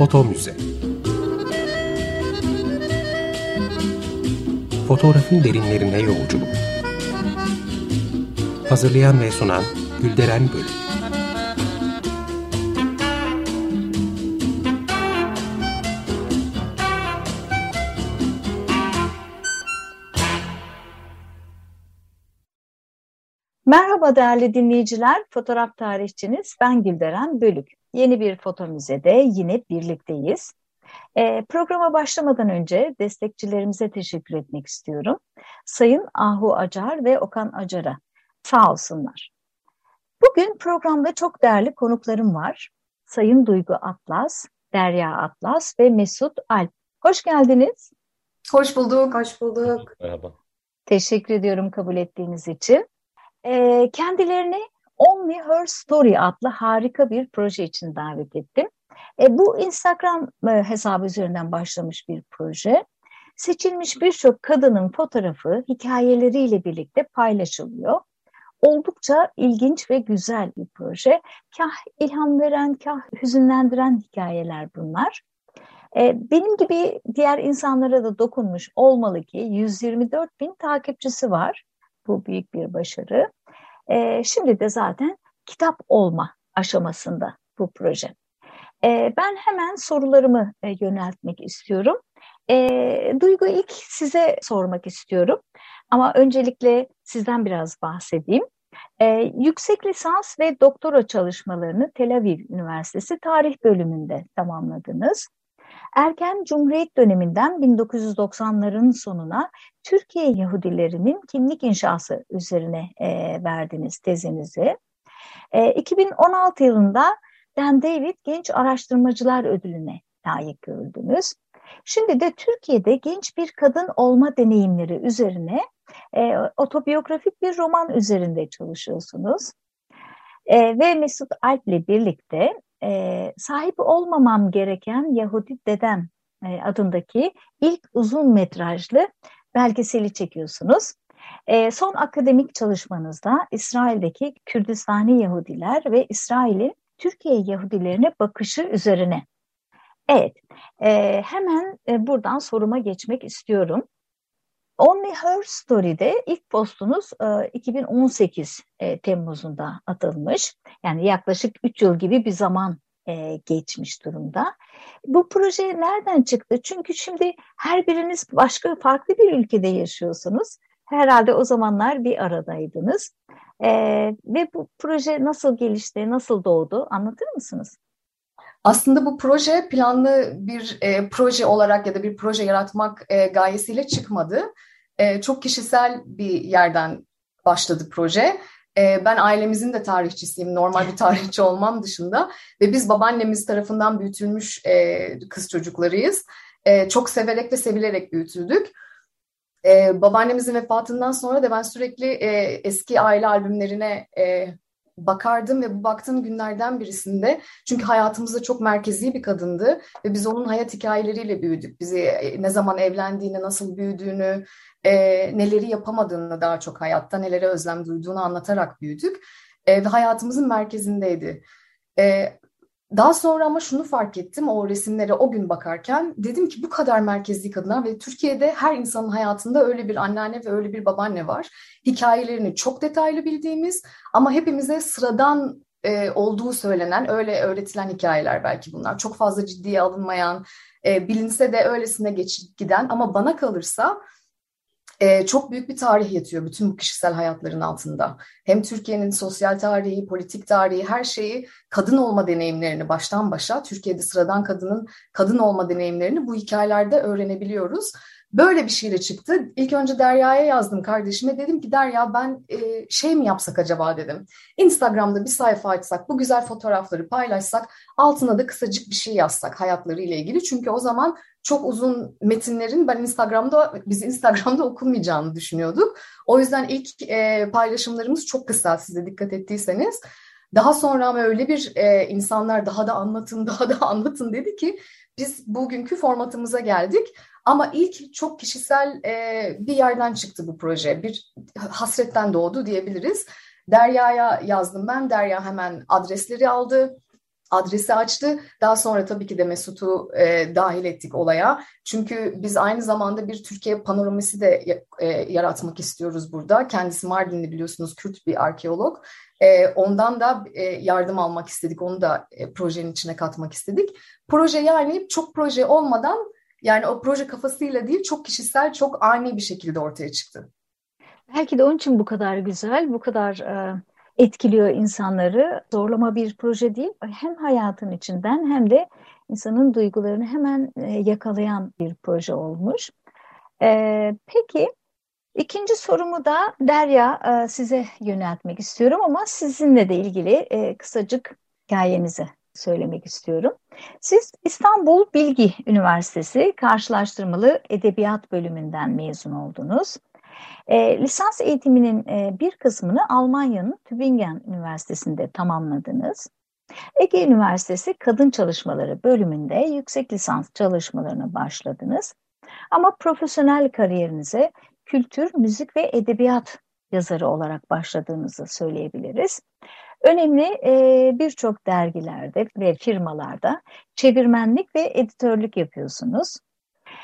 Foto Müze Fotoğrafın derinlerine yolculuk. Hazırlayan ve sunan Gülderen Bölük Merhaba değerli dinleyiciler, fotoğraf tarihçiniz ben Gülderen Bölük. Yeni bir foto müzede yine birlikteyiz. E, programa başlamadan önce destekçilerimize teşekkür etmek istiyorum. Sayın Ahu Acar ve Okan Acar'a sağ olsunlar. Bugün programda çok değerli konuklarım var. Sayın Duygu Atlas, Derya Atlas ve Mesut Alp. Hoş geldiniz. Hoş bulduk, hoş bulduk. Merhaba. Teşekkür ediyorum kabul ettiğiniz için. E, kendilerini Only Her Story adlı harika bir proje için davet ettim. E, bu Instagram e, hesabı üzerinden başlamış bir proje. Seçilmiş birçok kadının fotoğrafı hikayeleriyle birlikte paylaşılıyor. Oldukça ilginç ve güzel bir proje. Kah ilham veren, kah hüzünlendiren hikayeler bunlar. E, benim gibi diğer insanlara da dokunmuş olmalı ki 124 bin takipçisi var. Bu büyük bir başarı. E, şimdi de zaten kitap olma aşamasında bu proje. E, ben hemen sorularımı e, yöneltmek istiyorum. E, Duygu ilk size sormak istiyorum. Ama öncelikle sizden biraz bahsedeyim. E, yüksek lisans ve doktora çalışmalarını Tel Aviv Üniversitesi Tarih Bölümünde tamamladınız. Erken Cumhuriyet döneminden 1990'ların sonuna Türkiye Yahudilerinin kimlik inşası üzerine e, verdiniz tezinizi. E, 2016 yılında Dan David Genç Araştırmacılar Ödülü'ne layık görüldünüz. Şimdi de Türkiye'de genç bir kadın olma deneyimleri üzerine e, otobiyografik bir roman üzerinde çalışıyorsunuz. E, ve Mesut Alp ile birlikte e, sahip olmamam gereken Yahudi Dedem e, adındaki ilk uzun metrajlı belgeseli çekiyorsunuz. E, son akademik çalışmanızda İsrail'deki Kürdistani Yahudiler ve İsrail'in Türkiye Yahudilerine bakışı üzerine. Evet, e, hemen e, buradan soruma geçmek istiyorum. Only Her Story'de ilk postunuz e, 2018 e, Temmuz'unda atılmış. Yani yaklaşık 3 yıl gibi bir zaman e, geçmiş durumda. Bu proje nereden çıktı? Çünkü şimdi her biriniz başka farklı bir ülkede yaşıyorsunuz. Herhalde o zamanlar bir aradaydınız. E, ve bu proje nasıl gelişti, nasıl doğdu anlatır mısınız? Aslında bu proje planlı bir e, proje olarak ya da bir proje yaratmak e, gayesiyle çıkmadı. E, çok kişisel bir yerden başladı proje. E, ben ailemizin de tarihçisiyim, normal bir tarihçi olmam dışında ve biz babaannemiz tarafından büyütülmüş e, kız çocuklarıyız. E, çok severek ve sevilerek büyütüldük. Babaannemizin vefatından sonra da ben sürekli e, eski aile albümlerine e, bakardım ve bu baktığım günlerden birisinde çünkü hayatımızda çok merkezi bir kadındı ve biz onun hayat hikayeleriyle büyüdük. Bizi e, ne zaman evlendiğini, nasıl büyüdüğünü, e, neleri yapamadığını daha çok hayatta, nelere özlem duyduğunu anlatarak büyüdük. E, ve hayatımızın merkezindeydi. E, daha sonra ama şunu fark ettim o resimlere o gün bakarken dedim ki bu kadar merkezli kadınlar ve Türkiye'de her insanın hayatında öyle bir anneanne ve öyle bir babaanne var. Hikayelerini çok detaylı bildiğimiz ama hepimize sıradan e, olduğu söylenen öyle öğretilen hikayeler belki bunlar. Çok fazla ciddiye alınmayan, e, bilinse de öylesine geçip giden ama bana kalırsa e, çok büyük bir tarih yatıyor bütün bu kişisel hayatların altında. Hem Türkiye'nin sosyal tarihi, politik tarihi, her şeyi kadın olma deneyimlerini baştan başa, Türkiye'de sıradan kadının kadın olma deneyimlerini bu hikayelerde öğrenebiliyoruz. Böyle bir şeyle çıktı. İlk önce Derya'ya yazdım kardeşime. Dedim ki Derya ben e, şey mi yapsak acaba dedim. Instagram'da bir sayfa açsak, bu güzel fotoğrafları paylaşsak, altına da kısacık bir şey yazsak hayatlarıyla ilgili. Çünkü o zaman çok uzun metinlerin ben Instagram'da, biz Instagram'da okunmayacağını düşünüyorduk. O yüzden ilk e, paylaşımlarımız çok kısa size dikkat ettiyseniz. Daha sonra ama öyle bir e, insanlar daha da anlatın, daha da anlatın dedi ki biz bugünkü formatımıza geldik. Ama ilk çok kişisel e, bir yerden çıktı bu proje. Bir hasretten doğdu diyebiliriz. Derya'ya yazdım ben. Derya hemen adresleri aldı. adresi açtı. Daha sonra tabii ki de Mesut'u e, dahil ettik olaya. Çünkü biz aynı zamanda bir Türkiye panoramisi de e, yaratmak istiyoruz burada. Kendisi Mardinli biliyorsunuz Kürt bir arkeolog. E, ondan da e, yardım almak istedik. Onu da e, projenin içine katmak istedik. Proje yani çok proje olmadan yani o proje kafasıyla değil çok kişisel, çok ani bir şekilde ortaya çıktı. Belki de onun için bu kadar güzel, bu kadar e, etkiliyor insanları. Zorlama bir proje değil, hem hayatın içinden hem de insanın duygularını hemen e, yakalayan bir proje olmuş. E, peki, ikinci sorumu da Derya size yöneltmek istiyorum ama sizinle de ilgili kısacık hikayenizi söylemek istiyorum. Siz İstanbul Bilgi Üniversitesi Karşılaştırmalı Edebiyat Bölümünden mezun oldunuz. E, lisans eğitiminin e, bir kısmını Almanya'nın Tübingen Üniversitesi'nde tamamladınız. Ege Üniversitesi Kadın Çalışmaları bölümünde yüksek lisans çalışmalarına başladınız. Ama profesyonel kariyerinize kültür, müzik ve edebiyat yazarı olarak başladığınızı söyleyebiliriz. Önemli e, birçok dergilerde ve firmalarda çevirmenlik ve editörlük yapıyorsunuz.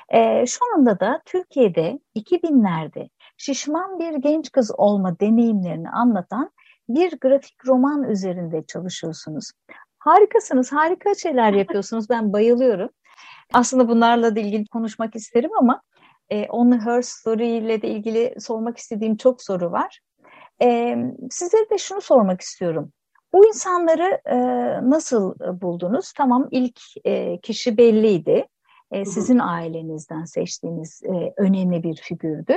E, şu anda da Türkiye'de 2000'lerde şişman bir genç kız olma deneyimlerini anlatan bir grafik roman üzerinde çalışıyorsunuz. Harikasınız, harika şeyler yapıyorsunuz. Ben bayılıyorum. Aslında bunlarla da ilgili konuşmak isterim ama e, On Her Story ile de ilgili sormak istediğim çok soru var. E, size de şunu sormak istiyorum. Bu insanları e, nasıl buldunuz? Tamam ilk e, kişi belliydi. E, sizin ailenizden seçtiğiniz e, önemli bir figürdü.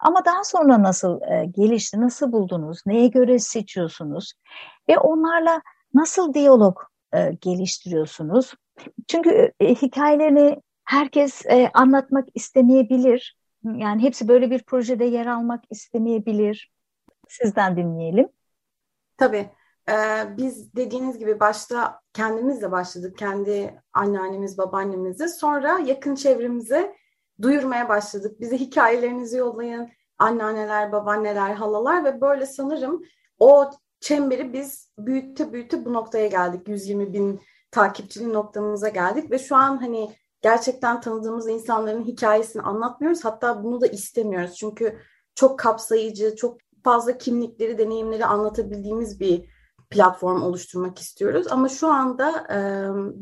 Ama daha sonra nasıl e, gelişti, nasıl buldunuz, neye göre seçiyorsunuz ve onlarla nasıl diyalog e, geliştiriyorsunuz? Çünkü e, hikayelerini herkes e, anlatmak istemeyebilir. Yani hepsi böyle bir projede yer almak istemeyebilir. Sizden dinleyelim. Tabii. Ee, biz dediğiniz gibi başta kendimizle başladık. Kendi anneannemiz, babaannemizle. Sonra yakın çevremize duyurmaya başladık. Bize hikayelerinizi yollayın. Anneanneler, babaanneler, halalar ve böyle sanırım o çemberi biz büyütte büyütte bu noktaya geldik. 120 bin takipçili noktamıza geldik ve şu an hani gerçekten tanıdığımız insanların hikayesini anlatmıyoruz. Hatta bunu da istemiyoruz. Çünkü çok kapsayıcı, çok fazla kimlikleri, deneyimleri anlatabildiğimiz bir platform oluşturmak istiyoruz. Ama şu anda e,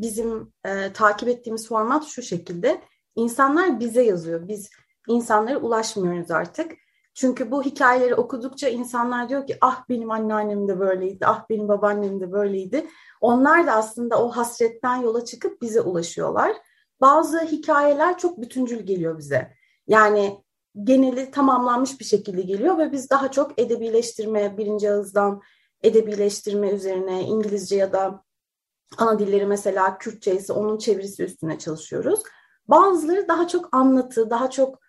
bizim e, takip ettiğimiz format şu şekilde. İnsanlar bize yazıyor. Biz insanlara ulaşmıyoruz artık. Çünkü bu hikayeleri okudukça insanlar diyor ki ah benim anneannem de böyleydi, ah benim babaannem de böyleydi. Onlar da aslında o hasretten yola çıkıp bize ulaşıyorlar. Bazı hikayeler çok bütüncül geliyor bize. Yani geneli tamamlanmış bir şekilde geliyor ve biz daha çok edebileştirme, birinci ağızdan edebileştirme üzerine İngilizce ya da ana dilleri mesela Kürtçe ise onun çevirisi üstüne çalışıyoruz. Bazıları daha çok anlatı, daha çok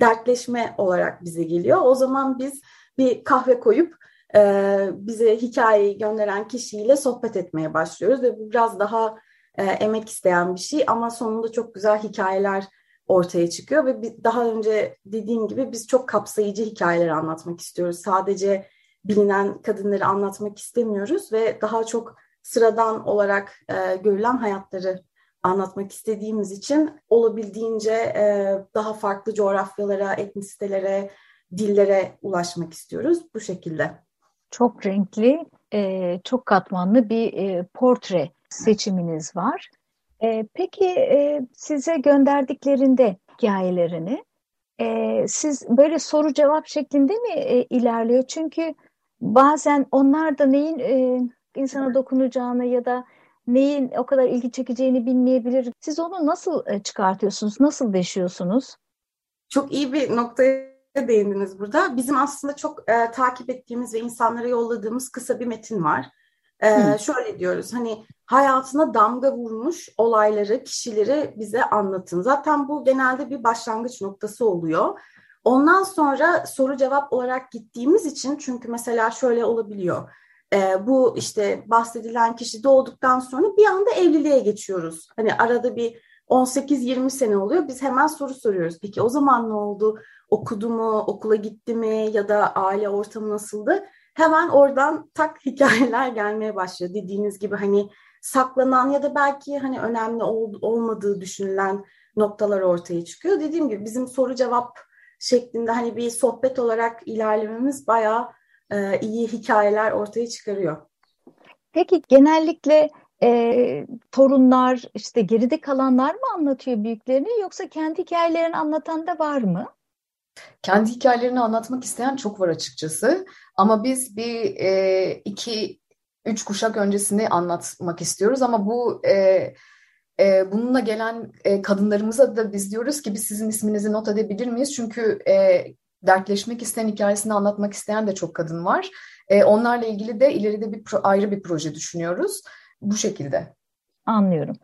dertleşme olarak bize geliyor. O zaman biz bir kahve koyup e, bize hikayeyi gönderen kişiyle sohbet etmeye başlıyoruz ve bu biraz daha e, emek isteyen bir şey ama sonunda çok güzel hikayeler ortaya çıkıyor ve daha önce dediğim gibi biz çok kapsayıcı hikayeler anlatmak istiyoruz. Sadece bilinen kadınları anlatmak istemiyoruz ve daha çok sıradan olarak e, görülen hayatları anlatmak istediğimiz için olabildiğince e, daha farklı coğrafyalara, etnisitelere, dillere ulaşmak istiyoruz bu şekilde. Çok renkli, e, çok katmanlı bir e, portre seçiminiz var. E, peki e, size gönderdiklerinde hikayelerini e, siz böyle soru cevap şeklinde mi e, ilerliyor? Çünkü bazen onlar da neyin e, insana dokunacağını ya da neyin o kadar ilgi çekeceğini bilmeyebilir. Siz onu nasıl e, çıkartıyorsunuz? Nasıl deşiyorsunuz? Çok iyi bir noktaya değindiniz burada. Bizim aslında çok e, takip ettiğimiz ve insanlara yolladığımız kısa bir metin var. E, şöyle diyoruz hani hayatına damga vurmuş olayları, kişileri bize anlatın. Zaten bu genelde bir başlangıç noktası oluyor. Ondan sonra soru cevap olarak gittiğimiz için çünkü mesela şöyle olabiliyor. E, bu işte bahsedilen kişi doğduktan sonra bir anda evliliğe geçiyoruz. Hani arada bir 18-20 sene oluyor. Biz hemen soru soruyoruz. Peki o zaman ne oldu? Okudu mu? Okula gitti mi? Ya da aile ortamı nasıldı? Hemen oradan tak hikayeler gelmeye başlıyor. Dediğiniz gibi hani saklanan ya da belki hani önemli ol, olmadığı düşünülen noktalar ortaya çıkıyor. Dediğim gibi bizim soru cevap şeklinde hani bir sohbet olarak ilerlememiz bayağı e, iyi hikayeler ortaya çıkarıyor. Peki genellikle e, torunlar işte geride kalanlar mı anlatıyor büyüklerini yoksa kendi hikayelerini anlatan da var mı? Kendi hikayelerini anlatmak isteyen çok var açıkçası. Ama biz bir e, iki, üç kuşak öncesini anlatmak istiyoruz. Ama bu e, e, bununla gelen e, kadınlarımıza da biz diyoruz ki biz sizin isminizi not edebilir miyiz? Çünkü e, dertleşmek isteyen, hikayesini anlatmak isteyen de çok kadın var. E, onlarla ilgili de ileride bir ayrı bir proje düşünüyoruz. Bu şekilde. Anlıyorum.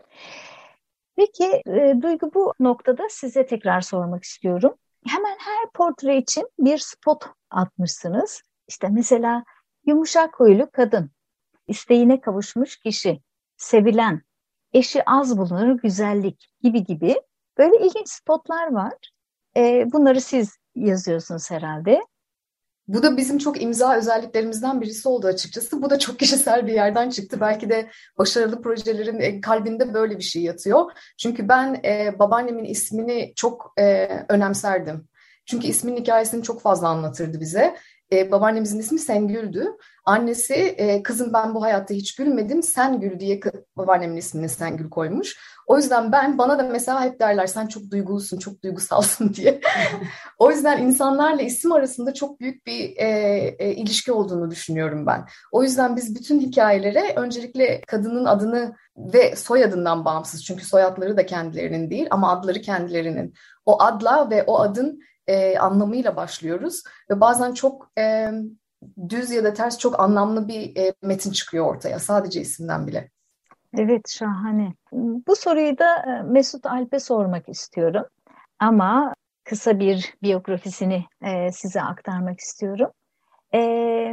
Peki e, Duygu bu noktada size tekrar sormak istiyorum. Hemen her portre için bir spot atmışsınız. İşte mesela yumuşak huylu kadın, isteğine kavuşmuş kişi, sevilen, eşi az bulunur güzellik gibi gibi böyle ilginç spotlar var. E, bunları siz yazıyorsunuz herhalde. Bu da bizim çok imza özelliklerimizden birisi oldu açıkçası. Bu da çok kişisel bir yerden çıktı. Belki de başarılı projelerin e, kalbinde böyle bir şey yatıyor. Çünkü ben e, babaannemin ismini çok e, önemserdim. Çünkü ismin hikayesini çok fazla anlatırdı bize. E, babaannemizin ismi Sengül'dü. Annesi e, kızım ben bu hayatta hiç gülmedim sen gül diye babaannemin ismini Sengül koymuş. O yüzden ben bana da mesela hep derler sen çok duygulusun, çok duygusalsın diye. o yüzden insanlarla isim arasında çok büyük bir e, e, ilişki olduğunu düşünüyorum ben. O yüzden biz bütün hikayelere öncelikle kadının adını ve soyadından bağımsız çünkü soyadları da kendilerinin değil ama adları kendilerinin. O adla ve o adın e, anlamıyla başlıyoruz ve bazen çok e, düz ya da ters çok anlamlı bir e, metin çıkıyor ortaya sadece isimden bile. Evet şahane. Bu soruyu da e, Mesut Alp'e sormak istiyorum ama kısa bir biyografisini e, size aktarmak istiyorum. E,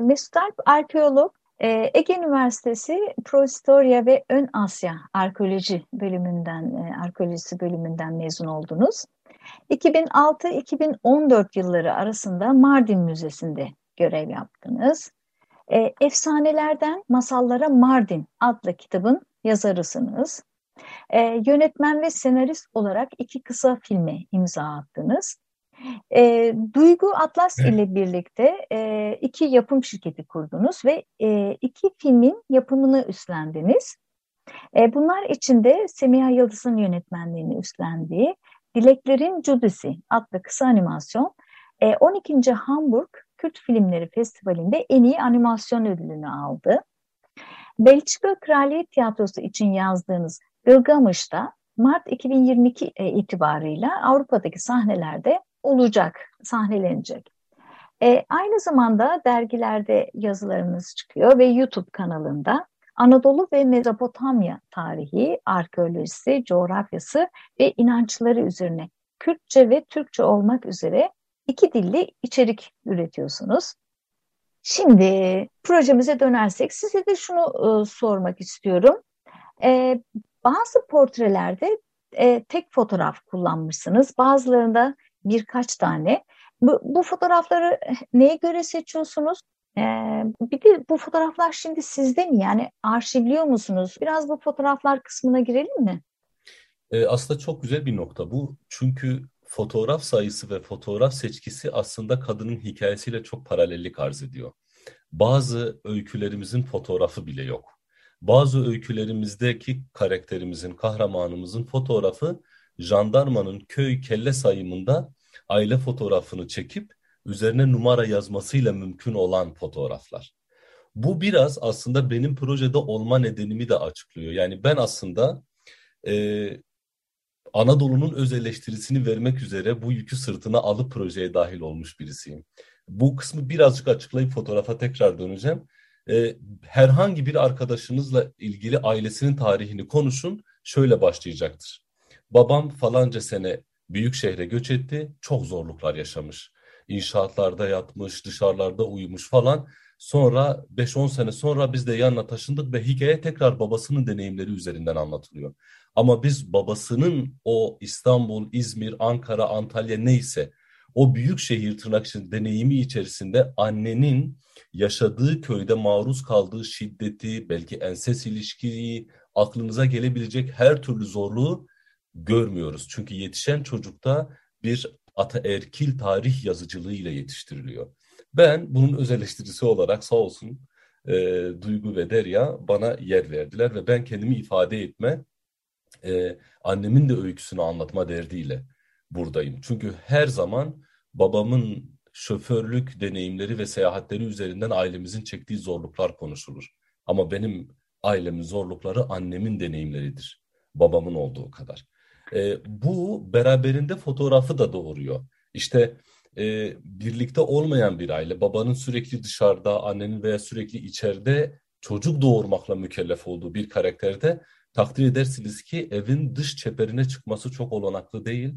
Mesut Alp arkeolog, Ege Üniversitesi Prohistoria ve Ön Asya Arkeoloji bölümünden, e, arkeolojisi bölümünden mezun oldunuz. 2006-2014 yılları arasında Mardin Müzesi'nde görev yaptınız. E, Efsanelerden Masallara Mardin adlı kitabın yazarısınız. E, yönetmen ve senarist olarak iki kısa filme imza attınız. E, Duygu Atlas ile birlikte e, iki yapım şirketi kurdunuz ve e, iki filmin yapımını üstlendiniz. E, bunlar içinde Semiha Yıldız'ın yönetmenliğini üstlendiği Dileklerin Judisi adlı kısa animasyon 12. E, Hamburg Kürt Filmleri Festivali'nde en iyi animasyon ödülünü aldı. Belçika Kraliyet Tiyatrosu için yazdığınız Gılgamış'ta Mart 2022 e, itibarıyla Avrupa'daki sahnelerde olacak, sahnelenecek. E, aynı zamanda dergilerde yazılarınız çıkıyor ve YouTube kanalında Anadolu ve Mezopotamya tarihi, arkeolojisi, coğrafyası ve inançları üzerine Kürtçe ve Türkçe olmak üzere iki dilli içerik üretiyorsunuz. Şimdi projemize dönersek size de şunu e, sormak istiyorum. E, bazı portrelerde e, tek fotoğraf kullanmışsınız. Bazılarında birkaç tane. Bu, bu fotoğrafları neye göre seçiyorsunuz? Ee, bir de bu fotoğraflar şimdi sizde mi? Yani arşivliyor musunuz? Biraz bu fotoğraflar kısmına girelim mi? Ee, aslında çok güzel bir nokta bu. Çünkü fotoğraf sayısı ve fotoğraf seçkisi aslında kadının hikayesiyle çok paralellik arz ediyor. Bazı öykülerimizin fotoğrafı bile yok. Bazı öykülerimizdeki karakterimizin, kahramanımızın fotoğrafı jandarmanın köy kelle sayımında aile fotoğrafını çekip üzerine numara yazmasıyla mümkün olan fotoğraflar. Bu biraz aslında benim projede olma nedenimi de açıklıyor. Yani ben aslında e, Anadolu'nun öz eleştirisini vermek üzere bu yükü sırtına alıp projeye dahil olmuş birisiyim. Bu kısmı birazcık açıklayıp fotoğrafa tekrar döneceğim. Ee, herhangi bir arkadaşınızla ilgili ailesinin tarihini konuşun, şöyle başlayacaktır. Babam falanca sene büyük şehre göç etti, çok zorluklar yaşamış. İnşaatlarda yatmış, dışarılarda uyumuş falan. Sonra 5-10 sene sonra biz de yanına taşındık ve hikaye tekrar babasının deneyimleri üzerinden anlatılıyor. Ama biz babasının o İstanbul, İzmir, Ankara, Antalya neyse o büyük şehir tırnak için deneyimi içerisinde annenin yaşadığı köyde maruz kaldığı şiddeti, belki enses ilişkiyi, aklınıza gelebilecek her türlü zorluğu görmüyoruz. Çünkü yetişen çocukta bir ataerkil tarih yazıcılığı ile yetiştiriliyor. Ben bunun öz eleştirisi olarak sağ olsun e, Duygu ve Derya bana yer verdiler ve ben kendimi ifade etme, e, annemin de öyküsünü anlatma derdiyle buradayım. Çünkü her zaman babamın şoförlük deneyimleri ve seyahatleri üzerinden ailemizin çektiği zorluklar konuşulur. Ama benim ailemin zorlukları annemin deneyimleridir. Babamın olduğu kadar. E, bu beraberinde fotoğrafı da doğuruyor. İşte e, birlikte olmayan bir aile, babanın sürekli dışarıda, annenin veya sürekli içeride çocuk doğurmakla mükellef olduğu bir karakterde takdir edersiniz ki evin dış çeperine çıkması çok olanaklı değil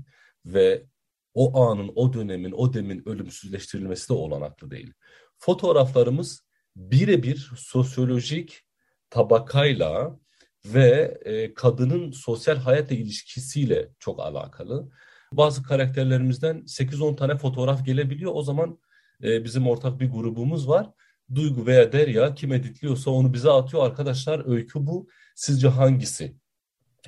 ve o anın, o dönemin, o demin ölümsüzleştirilmesi de olanaklı değil. Fotoğraflarımız birebir sosyolojik tabakayla ve e, kadının sosyal hayatla ilişkisiyle çok alakalı. Bazı karakterlerimizden 8-10 tane fotoğraf gelebiliyor. O zaman e, bizim ortak bir grubumuz var. Duygu veya Derya kim editliyorsa onu bize atıyor. Arkadaşlar öykü bu. Sizce hangisi?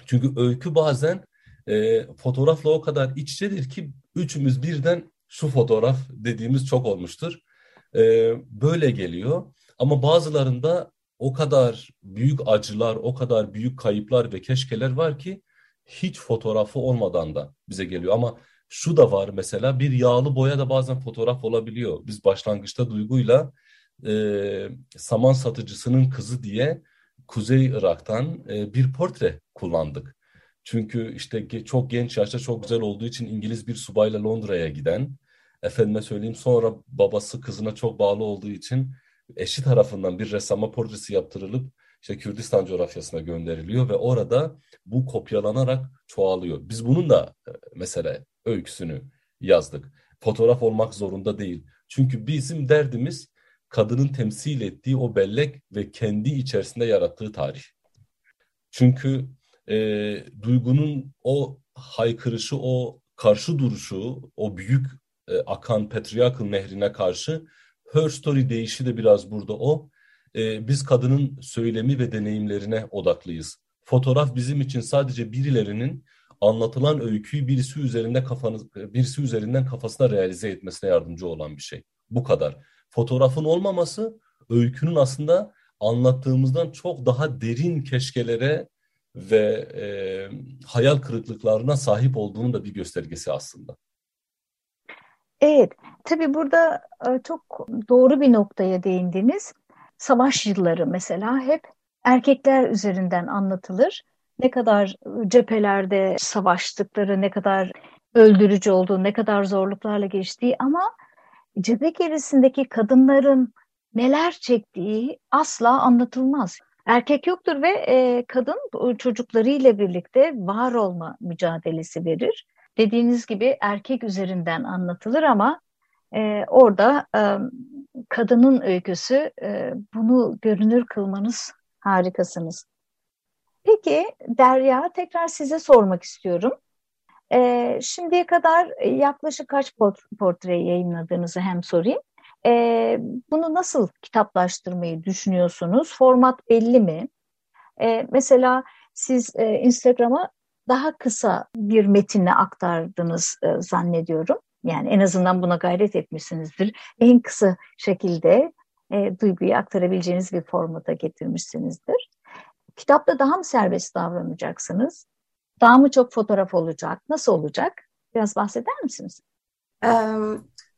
Çünkü öykü bazen e, fotoğrafla o kadar iç içedir ki üçümüz birden şu fotoğraf dediğimiz çok olmuştur. E, böyle geliyor. Ama bazılarında o kadar büyük acılar, o kadar büyük kayıplar ve keşkeler var ki hiç fotoğrafı olmadan da bize geliyor. Ama şu da var mesela bir yağlı boya da bazen fotoğraf olabiliyor. Biz başlangıçta duyguyla e, saman satıcısının kızı diye Kuzey Irak'tan e, bir portre kullandık. Çünkü işte çok genç yaşta çok güzel olduğu için İngiliz bir subayla Londra'ya giden, efendime söyleyeyim sonra babası kızına çok bağlı olduğu için eşi tarafından bir ressama portresi yaptırılıp işte Kürdistan coğrafyasına gönderiliyor ve orada bu kopyalanarak çoğalıyor. Biz bunun da e, mesela öyküsünü yazdık. Fotoğraf olmak zorunda değil. Çünkü bizim derdimiz kadının temsil ettiği o bellek ve kendi içerisinde yarattığı tarih. Çünkü e, duygunun o haykırışı, o karşı duruşu, o büyük e, akan Patriarchal nehrine karşı Her Story değişi de biraz burada o. E, biz kadının söylemi ve deneyimlerine odaklıyız. Fotoğraf bizim için sadece birilerinin anlatılan öyküyü birisi üzerinde kafanız birisi üzerinden kafasına realize etmesine yardımcı olan bir şey. Bu kadar. Fotoğrafın olmaması öykünün aslında anlattığımızdan çok daha derin keşkelere ve e, hayal kırıklıklarına sahip olduğunun da bir göstergesi aslında. Evet, tabii burada e, çok doğru bir noktaya değindiniz. Savaş yılları mesela hep erkekler üzerinden anlatılır. Ne kadar cephelerde savaştıkları, ne kadar öldürücü olduğu, ne kadar zorluklarla geçtiği ama cephe gerisindeki kadınların neler çektiği asla anlatılmaz. Erkek yoktur ve e, kadın çocuklarıyla birlikte var olma mücadelesi verir. Dediğiniz gibi erkek üzerinden anlatılır ama e, orada e, kadının öyküsü e, bunu görünür kılmanız harikasınız. Peki Derya tekrar size sormak istiyorum. E, şimdiye kadar yaklaşık kaç portre yayınladığınızı hem sorayım. E, bunu nasıl kitaplaştırmayı düşünüyorsunuz? Format belli mi? E, mesela siz e, Instagram'a daha kısa bir metinle aktardınız e, zannediyorum. Yani en azından buna gayret etmişsinizdir. En kısa şekilde e, duyguyu aktarabileceğiniz bir formata getirmişsinizdir. Kitapta daha mı serbest davranacaksınız? Daha mı çok fotoğraf olacak? Nasıl olacak? Biraz bahseder misiniz?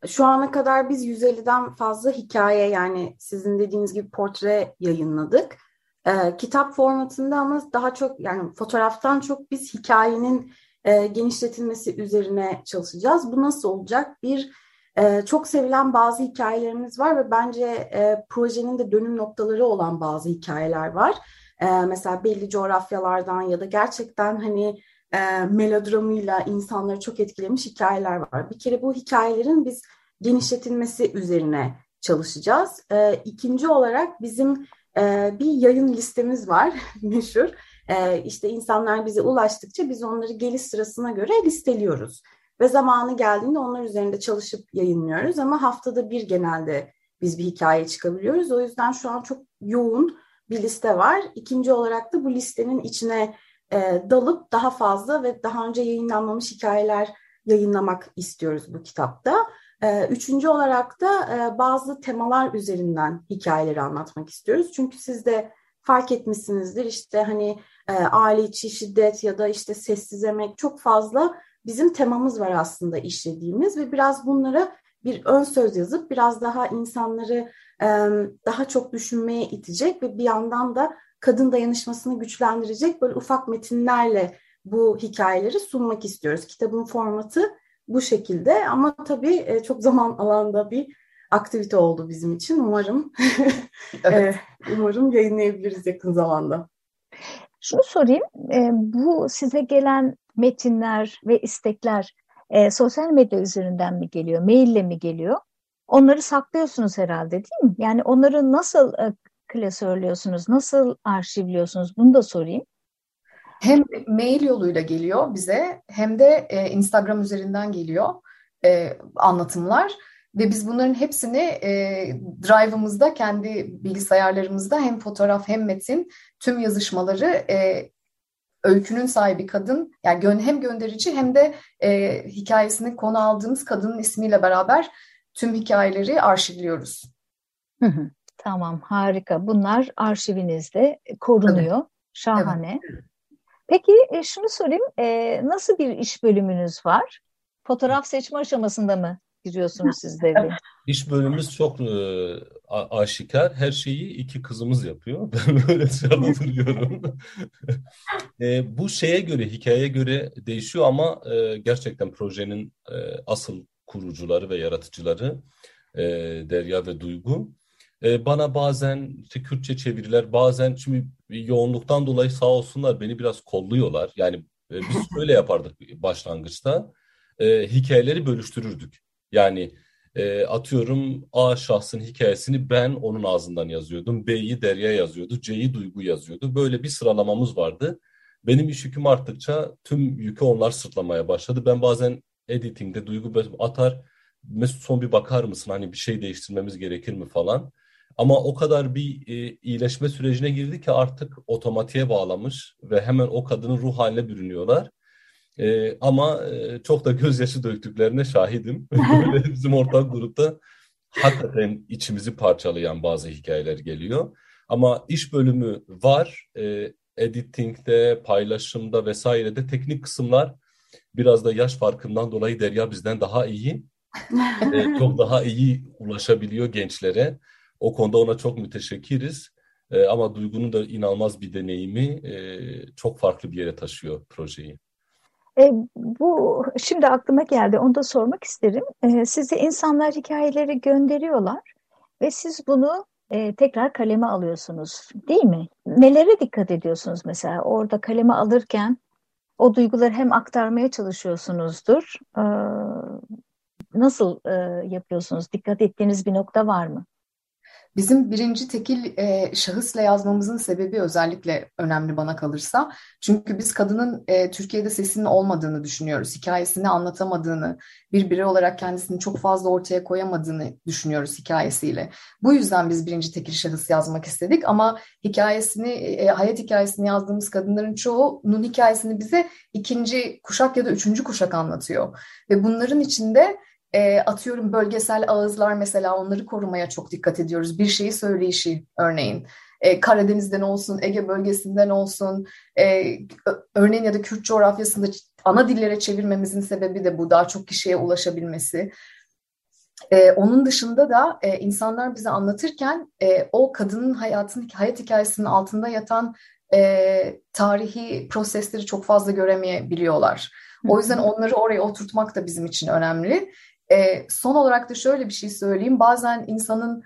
Şu ana kadar biz 150'den fazla hikaye yani sizin dediğiniz gibi portre yayınladık. Ee, kitap formatında ama daha çok yani fotoğraftan çok biz hikayenin e, genişletilmesi üzerine çalışacağız. Bu nasıl olacak? Bir e, çok sevilen bazı hikayelerimiz var ve bence e, projenin de dönüm noktaları olan bazı hikayeler var. E, mesela belli coğrafyalardan ya da gerçekten hani e, melodramıyla insanları çok etkilemiş hikayeler var. Bir kere bu hikayelerin biz genişletilmesi üzerine çalışacağız. E, ikinci olarak bizim e, bir yayın listemiz var meşhur. E, işte insanlar bize ulaştıkça biz onları geliş sırasına göre listeliyoruz. Ve zamanı geldiğinde onlar üzerinde çalışıp yayınlıyoruz ama haftada bir genelde biz bir hikaye çıkabiliyoruz. O yüzden şu an çok yoğun bir liste var. İkinci olarak da bu listenin içine e, dalıp daha fazla ve daha önce yayınlanmamış hikayeler yayınlamak istiyoruz bu kitapta. E, üçüncü olarak da e, bazı temalar üzerinden hikayeleri anlatmak istiyoruz. Çünkü siz de fark etmişsinizdir işte hani e, aile içi şiddet ya da işte sessiz emek çok fazla bizim temamız var aslında işlediğimiz ve biraz bunlara bir ön söz yazıp biraz daha insanları e, daha çok düşünmeye itecek ve bir yandan da kadın dayanışmasını güçlendirecek böyle ufak metinlerle bu hikayeleri sunmak istiyoruz. Kitabın formatı bu şekilde ama tabii e, çok zaman alanda bir aktivite oldu bizim için. Umarım evet. umarım yayınlayabiliriz yakın zamanda. Şunu sorayım, e, bu size gelen metinler ve istekler e, sosyal medya üzerinden mi geliyor, maille mi geliyor? Onları saklıyorsunuz herhalde değil mi? Yani onları nasıl e, klasörlüyorsunuz, nasıl arşivliyorsunuz? Bunu da sorayım. Hem mail yoluyla geliyor bize hem de e, Instagram üzerinden geliyor e, anlatımlar. Ve biz bunların hepsini e, Drive'ımızda, kendi bilgisayarlarımızda hem fotoğraf hem metin tüm yazışmaları e, öykünün sahibi kadın, yani gö hem gönderici hem de e, hikayesini konu aldığımız kadının ismiyle beraber tüm hikayeleri arşivliyoruz. Hı hı, tamam, harika. Bunlar arşivinizde korunuyor. Evet. Şahane. Evet. Peki e, şunu sorayım, e, nasıl bir iş bölümünüz var? Fotoğraf seçme aşamasında mı giriyorsunuz siz de? İş bölümümüz çok e, aşikar. Her şeyi iki kızımız yapıyor. Ben böyle hatırlıyorum. e, bu şeye göre, hikayeye göre değişiyor ama e, gerçekten projenin e, asıl kurucuları ve yaratıcıları e, Derya ve Duygu. E, bana bazen işte Kürtçe çeviriler, bazen şimdi yoğunluktan dolayı sağ olsunlar beni biraz kolluyorlar. Yani e, biz şöyle yapardık başlangıçta. E, hikayeleri bölüştürürdük. Yani e, atıyorum A şahsın hikayesini ben onun ağzından yazıyordum. B'yi Derya yazıyordu. C'yi Duygu yazıyordu. Böyle bir sıralamamız vardı. Benim iş yüküm arttıkça tüm yükü onlar sırtlamaya başladı. Ben bazen editingde Duygu atar. Mesut son bir bakar mısın? Hani bir şey değiştirmemiz gerekir mi falan. Ama o kadar bir e, iyileşme sürecine girdi ki artık otomatiğe bağlamış ve hemen o kadının ruh haline bürünüyorlar. E, ama e, çok da gözyaşı döktüklerine şahidim. Bizim ortak grupta hakikaten içimizi parçalayan bazı hikayeler geliyor. Ama iş bölümü var. E, editingde, paylaşımda vesairede teknik kısımlar biraz da yaş farkından dolayı Derya bizden daha iyi. e, çok daha iyi ulaşabiliyor gençlere. O konuda ona çok müteşekkiriz. E, ama Duygu'nun da inanılmaz bir deneyimi e, çok farklı bir yere taşıyor projeyi. E, bu şimdi aklıma geldi. Onu da sormak isterim. E, size insanlar hikayeleri gönderiyorlar ve siz bunu e, tekrar kaleme alıyorsunuz, değil mi? Nelere dikkat ediyorsunuz mesela? Orada kaleme alırken o duyguları hem aktarmaya çalışıyorsunuzdur. E, nasıl e, yapıyorsunuz? Dikkat ettiğiniz bir nokta var mı? Bizim birinci tekil e, şahısla yazmamızın sebebi özellikle önemli bana kalırsa. Çünkü biz kadının e, Türkiye'de sesinin olmadığını düşünüyoruz. Hikayesini anlatamadığını, bir birey olarak kendisini çok fazla ortaya koyamadığını düşünüyoruz hikayesiyle. Bu yüzden biz birinci tekil şahıs yazmak istedik ama hikayesini, e, hayat hikayesini yazdığımız kadınların çoğunun hikayesini bize ikinci kuşak ya da üçüncü kuşak anlatıyor. Ve bunların içinde e, atıyorum bölgesel ağızlar mesela onları korumaya çok dikkat ediyoruz. Bir şeyi söyleyişi örneğin. E, Karadeniz'den olsun, Ege bölgesinden olsun, e, örneğin ya da Kürt coğrafyasında ana dillere çevirmemizin sebebi de bu. Daha çok kişiye ulaşabilmesi. E, onun dışında da e, insanlar bize anlatırken e, o kadının hayatın hayat hikayesinin altında yatan e, tarihi prosesleri çok fazla göremeyebiliyorlar. O yüzden onları oraya oturtmak da bizim için önemli. E, son olarak da şöyle bir şey söyleyeyim. Bazen insanın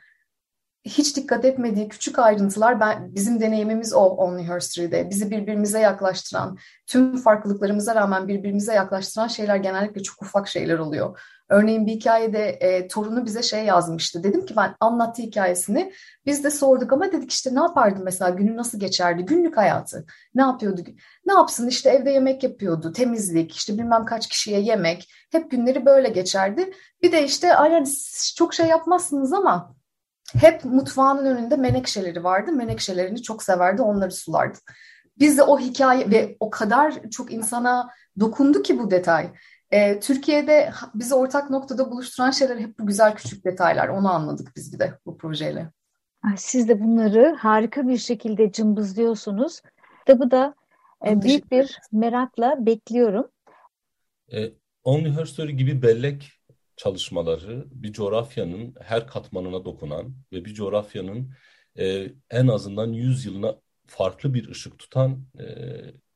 hiç dikkat etmediği küçük ayrıntılar ben bizim deneyimimiz o Only Her Story'de. Bizi birbirimize yaklaştıran, tüm farklılıklarımıza rağmen birbirimize yaklaştıran şeyler genellikle çok ufak şeyler oluyor. Örneğin bir hikayede e, torunu bize şey yazmıştı. Dedim ki ben anlattığı hikayesini biz de sorduk ama dedik işte ne yapardın mesela günü nasıl geçerdi? Günlük hayatı ne yapıyordu? Ne yapsın işte evde yemek yapıyordu, temizlik, işte bilmem kaç kişiye yemek. Hep günleri böyle geçerdi. Bir de işte aynen çok şey yapmazsınız ama hep mutfağının önünde menekşeleri vardı. Menekşelerini çok severdi, onları sulardı. Biz de o hikaye ve o kadar çok insana dokundu ki bu detay. Ee, Türkiye'de bizi ortak noktada buluşturan şeyler hep bu güzel küçük detaylar. Onu anladık biz bir de bu projeyle. Siz de bunları harika bir şekilde cımbızlıyorsunuz. Kitabı da e, büyük bir merakla bekliyorum. E, Only Her Story gibi bellek çalışmaları bir coğrafyanın her katmanına dokunan ve bir coğrafyanın e, en azından 100 yılına farklı bir ışık tutan e,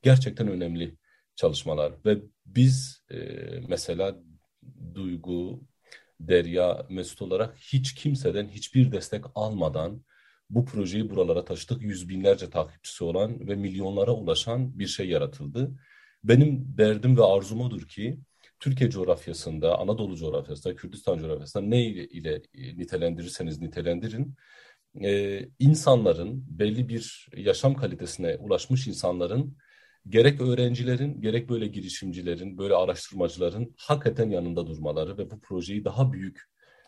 gerçekten önemli çalışmalar. Ve biz e, mesela Duygu, Derya, Mesut olarak hiç kimseden hiçbir destek almadan bu projeyi buralara taşıdık. Yüz binlerce takipçisi olan ve milyonlara ulaşan bir şey yaratıldı. Benim derdim ve arzum odur ki Türkiye coğrafyasında, Anadolu coğrafyasında, Kürdistan coğrafyasında ne ile, nitelendirirseniz nitelendirin, e, insanların belli bir yaşam kalitesine ulaşmış insanların gerek öğrencilerin, gerek böyle girişimcilerin, böyle araştırmacıların hakikaten yanında durmaları ve bu projeyi daha büyük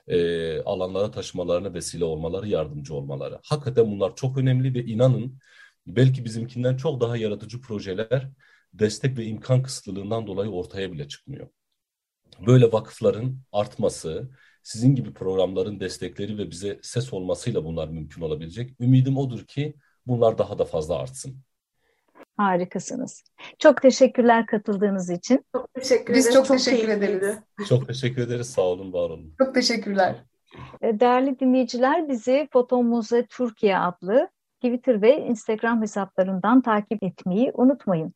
e, alanlara taşımalarına vesile olmaları, yardımcı olmaları. Hakikaten bunlar çok önemli ve inanın belki bizimkinden çok daha yaratıcı projeler destek ve imkan kısıtlılığından dolayı ortaya bile çıkmıyor. Böyle vakıfların artması, sizin gibi programların destekleri ve bize ses olmasıyla bunlar mümkün olabilecek. Ümidim odur ki bunlar daha da fazla artsın. Harikasınız. Çok teşekkürler katıldığınız için. Çok teşekkür Biz ederiz. çok, çok teşekkür ederiz. Çok teşekkür ederiz. Sağ olun, var olun. Çok teşekkürler. E, değerli dinleyiciler bizi Fotomuze Türkiye adlı Twitter ve Instagram hesaplarından takip etmeyi unutmayın.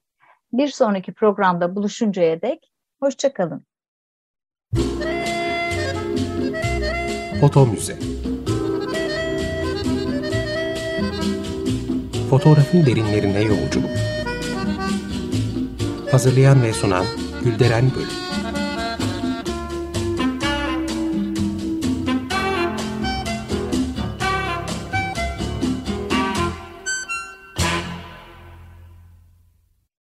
Bir sonraki programda buluşuncaya dek hoşçakalın. Foto Müze Fotoğrafın derinlerine yolculuk Hazırlayan ve sunan Gülderen Bölüm